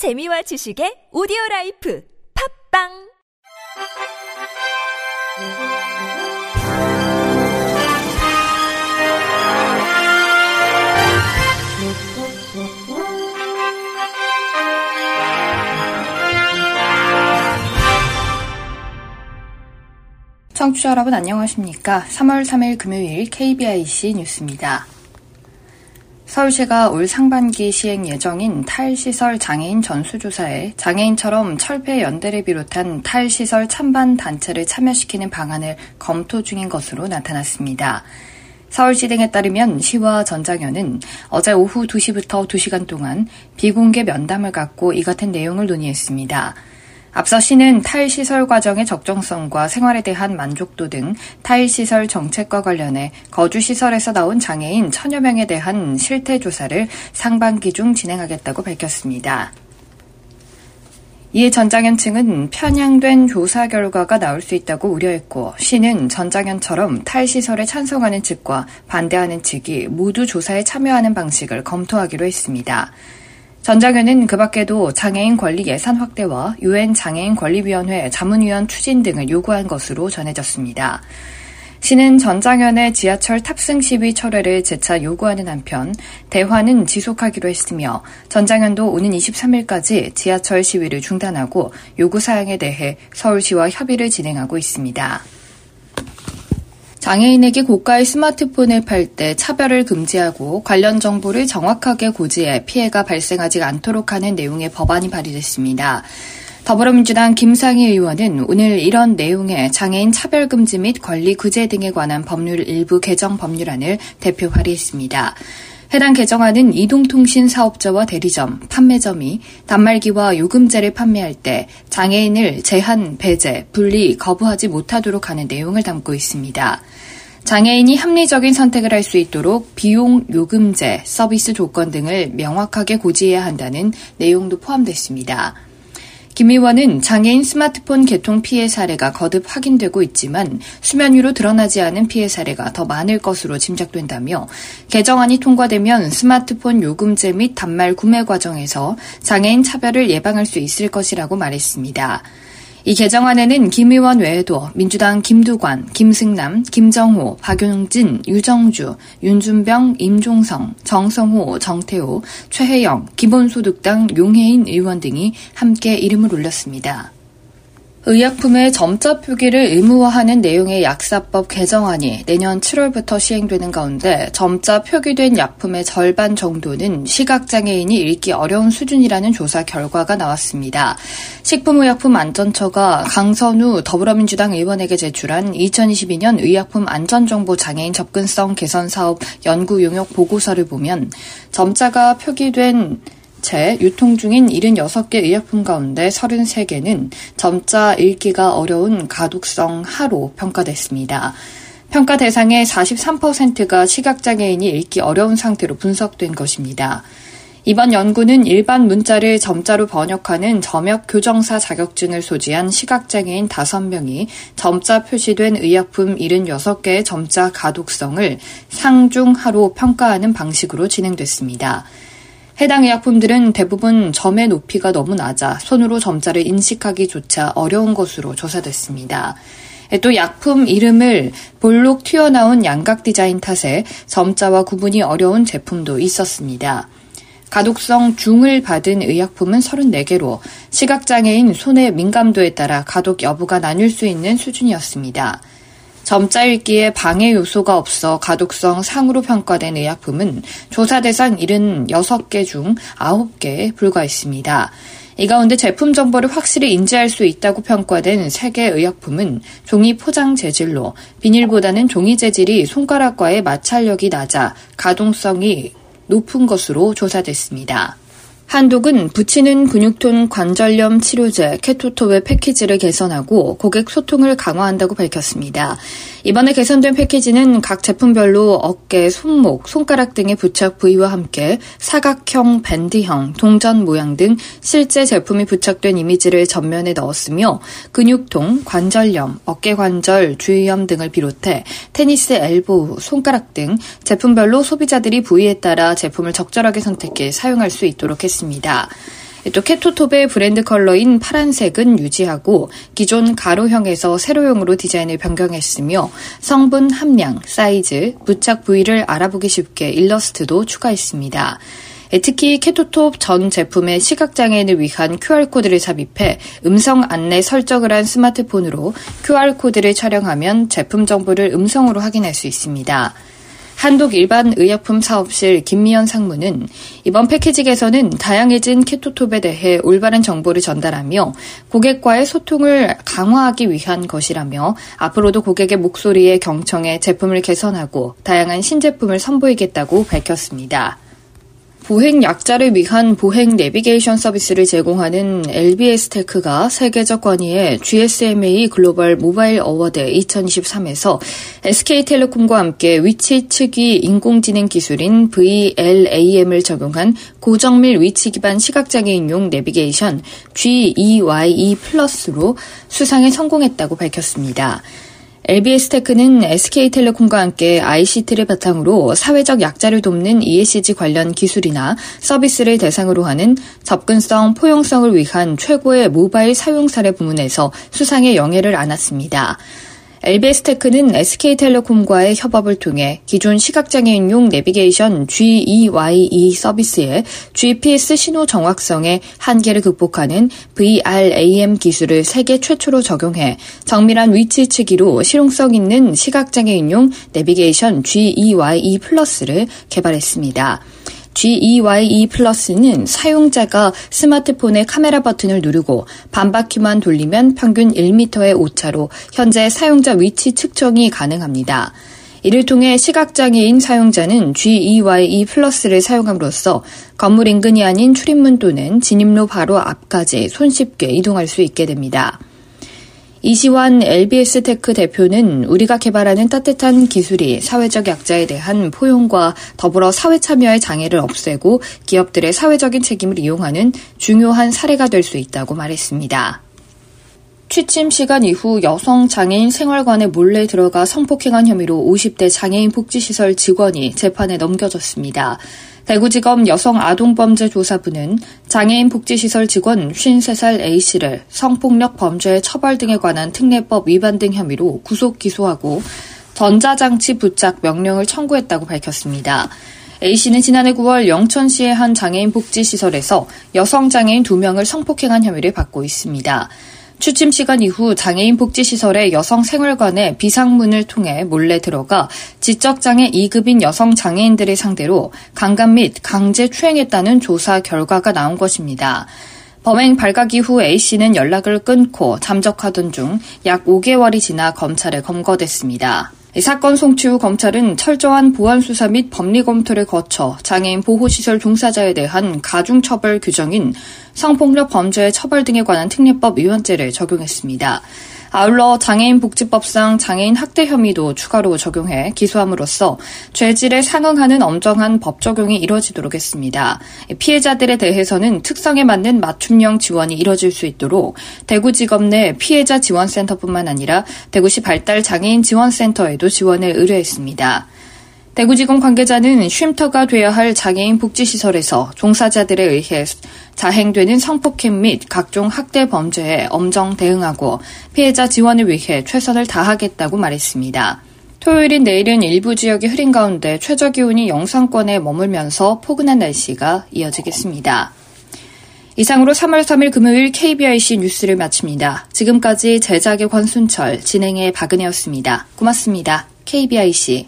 재미와 지식의 오디오 라이프 팝빵 청취자 여러분 안녕하십니까? 3월 3일 금요일 KBIC 뉴스입니다. 서울시가 올 상반기 시행 예정인 탈시설 장애인 전수조사에 장애인처럼 철폐 연대를 비롯한 탈시설 찬반 단체를 참여시키는 방안을 검토 중인 것으로 나타났습니다. 서울시 등에 따르면 시와 전장현은 어제 오후 2시부터 2시간 동안 비공개 면담을 갖고 이 같은 내용을 논의했습니다. 앞서 시는 타일시설 과정의 적정성과 생활에 대한 만족도 등 타일시설 정책과 관련해 거주시설에서 나온 장애인 천여 명에 대한 실태조사를 상반기 중 진행하겠다고 밝혔습니다. 이에 전장현 층은 편향된 조사 결과가 나올 수 있다고 우려했고 시는 전장현처럼 탈시설에 찬성하는 측과 반대하는 측이 모두 조사에 참여하는 방식을 검토하기로 했습니다. 전장현은 그 밖에도 장애인 권리 예산 확대와 유엔 장애인 권리위원회 자문위원 추진 등을 요구한 것으로 전해졌습니다. 시는 전장현의 지하철 탑승 시위 철회를 재차 요구하는 한편 대화는 지속하기로 했으며 전장현도 오는 23일까지 지하철 시위를 중단하고 요구 사항에 대해 서울시와 협의를 진행하고 있습니다. 장애인에게 고가의 스마트폰을 팔 때 차별을 금지하고 관련 정보를 정확하게 고지해 피해가 발생하지 않도록 하는 내용의 법안이 발의됐습니다. 더불어민주당 김상희 의원은 오늘 이런 내용의 장애인 차별금지 및 권리 구제 등에 관한 법률 일부 개정 법률안을 대표 발의했습니다. 해당 개정안은 이동통신 사업자와 대리점, 판매점이 단말기와 요금제를 판매할 때 장애인을 제한, 배제, 분리, 거부하지 못하도록 하는 내용을 담고 있습니다. 장애인이 합리적인 선택을 할 수 있도록 비용 요금제, 서비스 조건 등을 명확하게 고지해야 한다는 내용도 포함됐습니다. 김 의원은 장애인 스마트폰 개통 피해 사례가 거듭 확인되고 있지만 수면 위로 드러나지 않은 피해 사례가 더 많을 것으로 짐작된다며 개정안이 통과되면 스마트폰 요금제 및 단말 구매 과정에서 장애인 차별을 예방할 수 있을 것이라고 말했습니다. 이 개정안에는 김 의원 외에도 민주당 김두관, 김승남, 김정호, 박용진, 유정주, 윤준병, 임종성, 정성호, 정태호, 최혜영, 기본소득당 용혜인 의원 등이 함께 이름을 올렸습니다. 의약품의 점자 표기를 의무화하는 내용의 약사법 개정안이 내년 7월부터 시행되는 가운데 점자 표기된 약품의 절반 정도는 시각장애인이 읽기 어려운 수준이라는 조사 결과가 나왔습니다. 식품의약품안전처가 강선우 더불어민주당 의원에게 제출한 2022년 의약품 안전정보 장애인 접근성 개선 사업 연구 용역 보고서를 보면 점자가 표기된 채 유통 중인 76개 의약품 가운데 33개는 점자 읽기가 어려운 가독성 하로 평가됐습니다. 평가 대상의 43%가 시각장애인이 읽기 어려운 상태로 분석된 것입니다. 이번 연구는 일반 문자를 점자로 번역하는 점역 교정사 자격증을 소지한 시각장애인 5명이 점자 표시된 의약품 76개의 점자 가독성을 상중하로 평가하는 방식으로 진행됐습니다. 해당 의약품들은 대부분 점의 높이가 너무 낮아 손으로 점자를 인식하기조차 어려운 것으로 조사됐습니다. 또 약품 이름을 볼록 튀어나온 양각 디자인 탓에 점자와 구분이 어려운 제품도 있었습니다. 가독성 중을 받은 의약품은 34개로 시각장애인 손의 민감도에 따라 가독 여부가 나뉠 수 있는 수준이었습니다. 점자 읽기에 방해 요소가 없어 가독성 상으로 평가된 의약품은 조사 대상 76개 중 9개에 불과했습니다. 이 가운데 제품 정보를 확실히 인지할 수 있다고 평가된 3개 의약품은 종이 포장 재질로 비닐보다는 종이 재질이 손가락과의 마찰력이 낮아 가동성이 높은 것으로 조사됐습니다. 한독은 붙이는 근육통 관절염 치료제 케토토의 패키지를 개선하고 고객 소통을 강화한다고 밝혔습니다. 이번에 개선된 패키지는 각 제품별로 어깨, 손목, 손가락 등의 부착 부위와 함께 사각형, 밴드형, 동전 모양 등 실제 제품이 부착된 이미지를 전면에 넣었으며 근육통, 관절염, 어깨 관절, 주위염 등을 비롯해 테니스 엘보우, 손가락 등 제품별로 소비자들이 부위에 따라 제품을 적절하게 선택해 사용할 수 있도록 했습니다. 또 케토톱의 브랜드 컬러인 파란색은 유지하고 기존 가로형에서 세로형으로 디자인을 변경했으며 성분 함량, 사이즈, 부착 부위를 알아보기 쉽게 일러스트도 추가했습니다. 특히 케토톱 전 제품의 시각장애인을 위한 QR코드를 삽입해 음성 안내 설정을 한 스마트폰으로 QR코드를 촬영하면 제품 정보를 음성으로 확인할 수 있습니다. 한독 일반 의약품 사업실 김미연 상무는 이번 패키지 에서는 다양해진 케토톱에 대해 올바른 정보를 전달하며 고객과의 소통을 강화하기 위한 것이라며 앞으로도 고객의 목소리에 경청해 제품을 개선하고 다양한 신제품을 선보이겠다고 밝혔습니다. 보행 약자를 위한 보행 내비게이션 서비스를 제공하는 LBS 테크가 세계적 권위의 GSMA 글로벌 모바일 어워드 2023에서 SK텔레콤과 함께 위치 측이 인공지능 기술인 VLAM을 적용한 고정밀 위치 기반 시각장애인용 내비게이션 GEYE 플러스로 수상에 성공했다고 밝혔습니다. LBS테크는 SK텔레콤과 함께 ICT를 바탕으로 사회적 약자를 돕는 ESG 관련 기술이나 서비스를 대상으로 하는 접근성, 포용성을 위한 최고의 모바일 사용 사례 부문에서 수상의 영예를 안았습니다. LBS테크는 SK텔레콤과의 협업을 통해 기존 시각장애인용 내비게이션 GEYE 서비스에 GPS 신호 정확성의 한계를 극복하는 VRAM 기술을 세계 최초로 적용해 정밀한 위치 측기로 실용성 있는 시각장애인용 내비게이션 GEYE 플러스를 개발했습니다. GEYE 플러스는 사용자가 스마트폰의 카메라 버튼을 누르고 반바퀴만 돌리면 평균 1m의 오차로 현재 사용자 위치 측정이 가능합니다. 이를 통해 시각장애인 사용자는 GEYE 플러스를 사용함으로써 건물 인근이 아닌 출입문 또는 진입로 바로 앞까지 손쉽게 이동할 수 있게 됩니다. 이시환 LBS 테크 대표는 우리가 개발하는 따뜻한 기술이 사회적 약자에 대한 포용과 더불어 사회 참여의 장애를 없애고 기업들의 사회적인 책임을 이용하는 중요한 사례가 될 수 있다고 말했습니다. 취침 시간 이후 여성 장애인 생활관에 몰래 들어가 성폭행한 혐의로 50대 장애인 복지시설 직원이 재판에 넘겨졌습니다. 대구지검 여성아동범죄조사부는 장애인 복지시설 직원 53살 A씨를 성폭력 범죄 처벌 등에 관한 특례법 위반 등 혐의로 구속 기소하고 전자장치 부착 명령을 청구했다고 밝혔습니다. A씨는 지난해 9월 영천시의 한 장애인 복지시설에서 여성 장애인 2명을 성폭행한 혐의를 받고 있습니다. 취침 시간 이후 장애인 복지시설의 여성 생활관에 비상문을 통해 몰래 들어가 지적장애 2급인 여성 장애인들의 상대로 강간 및 강제 추행했다는 조사 결과가 나온 것입니다. 범행 발각 이후 A씨는 연락을 끊고 잠적하던 중 약 5개월이 지나 검찰에 검거됐습니다. 사건 송치 후 검찰은 철저한 보안 수사 및 법리 검토를 거쳐 장애인 보호시설 종사자에 대한 가중처벌 규정인 성폭력 범죄 처벌 등에 관한 특례법 위원죄를 적용했습니다. 아울러 장애인 복지법상 장애인 학대 혐의도 추가로 적용해 기소함으로써 죄질에 상응하는 엄정한 법 적용이 이뤄지도록 했습니다. 피해자들에 대해서는 특성에 맞는 맞춤형 지원이 이뤄질 수 있도록 대구지검 내 피해자 지원센터뿐만 아니라 대구시 발달 장애인 지원센터에도 지원을 의뢰했습니다. 대구지검 관계자는 쉼터가 돼야 할 장애인 복지시설에서 종사자들에 의해 자행되는 성폭행 및 각종 학대 범죄에 엄정 대응하고 피해자 지원을 위해 최선을 다하겠다고 말했습니다. 토요일인 내일은 일부 지역이 흐린 가운데 최저 기온이 영상권에 머물면서 포근한 날씨가 이어지겠습니다. 이상으로 3월 3일 금요일 KBIC 뉴스를 마칩니다. 지금까지 제작의 권순철, 진행의 박은혜였습니다. 고맙습니다. KBIC.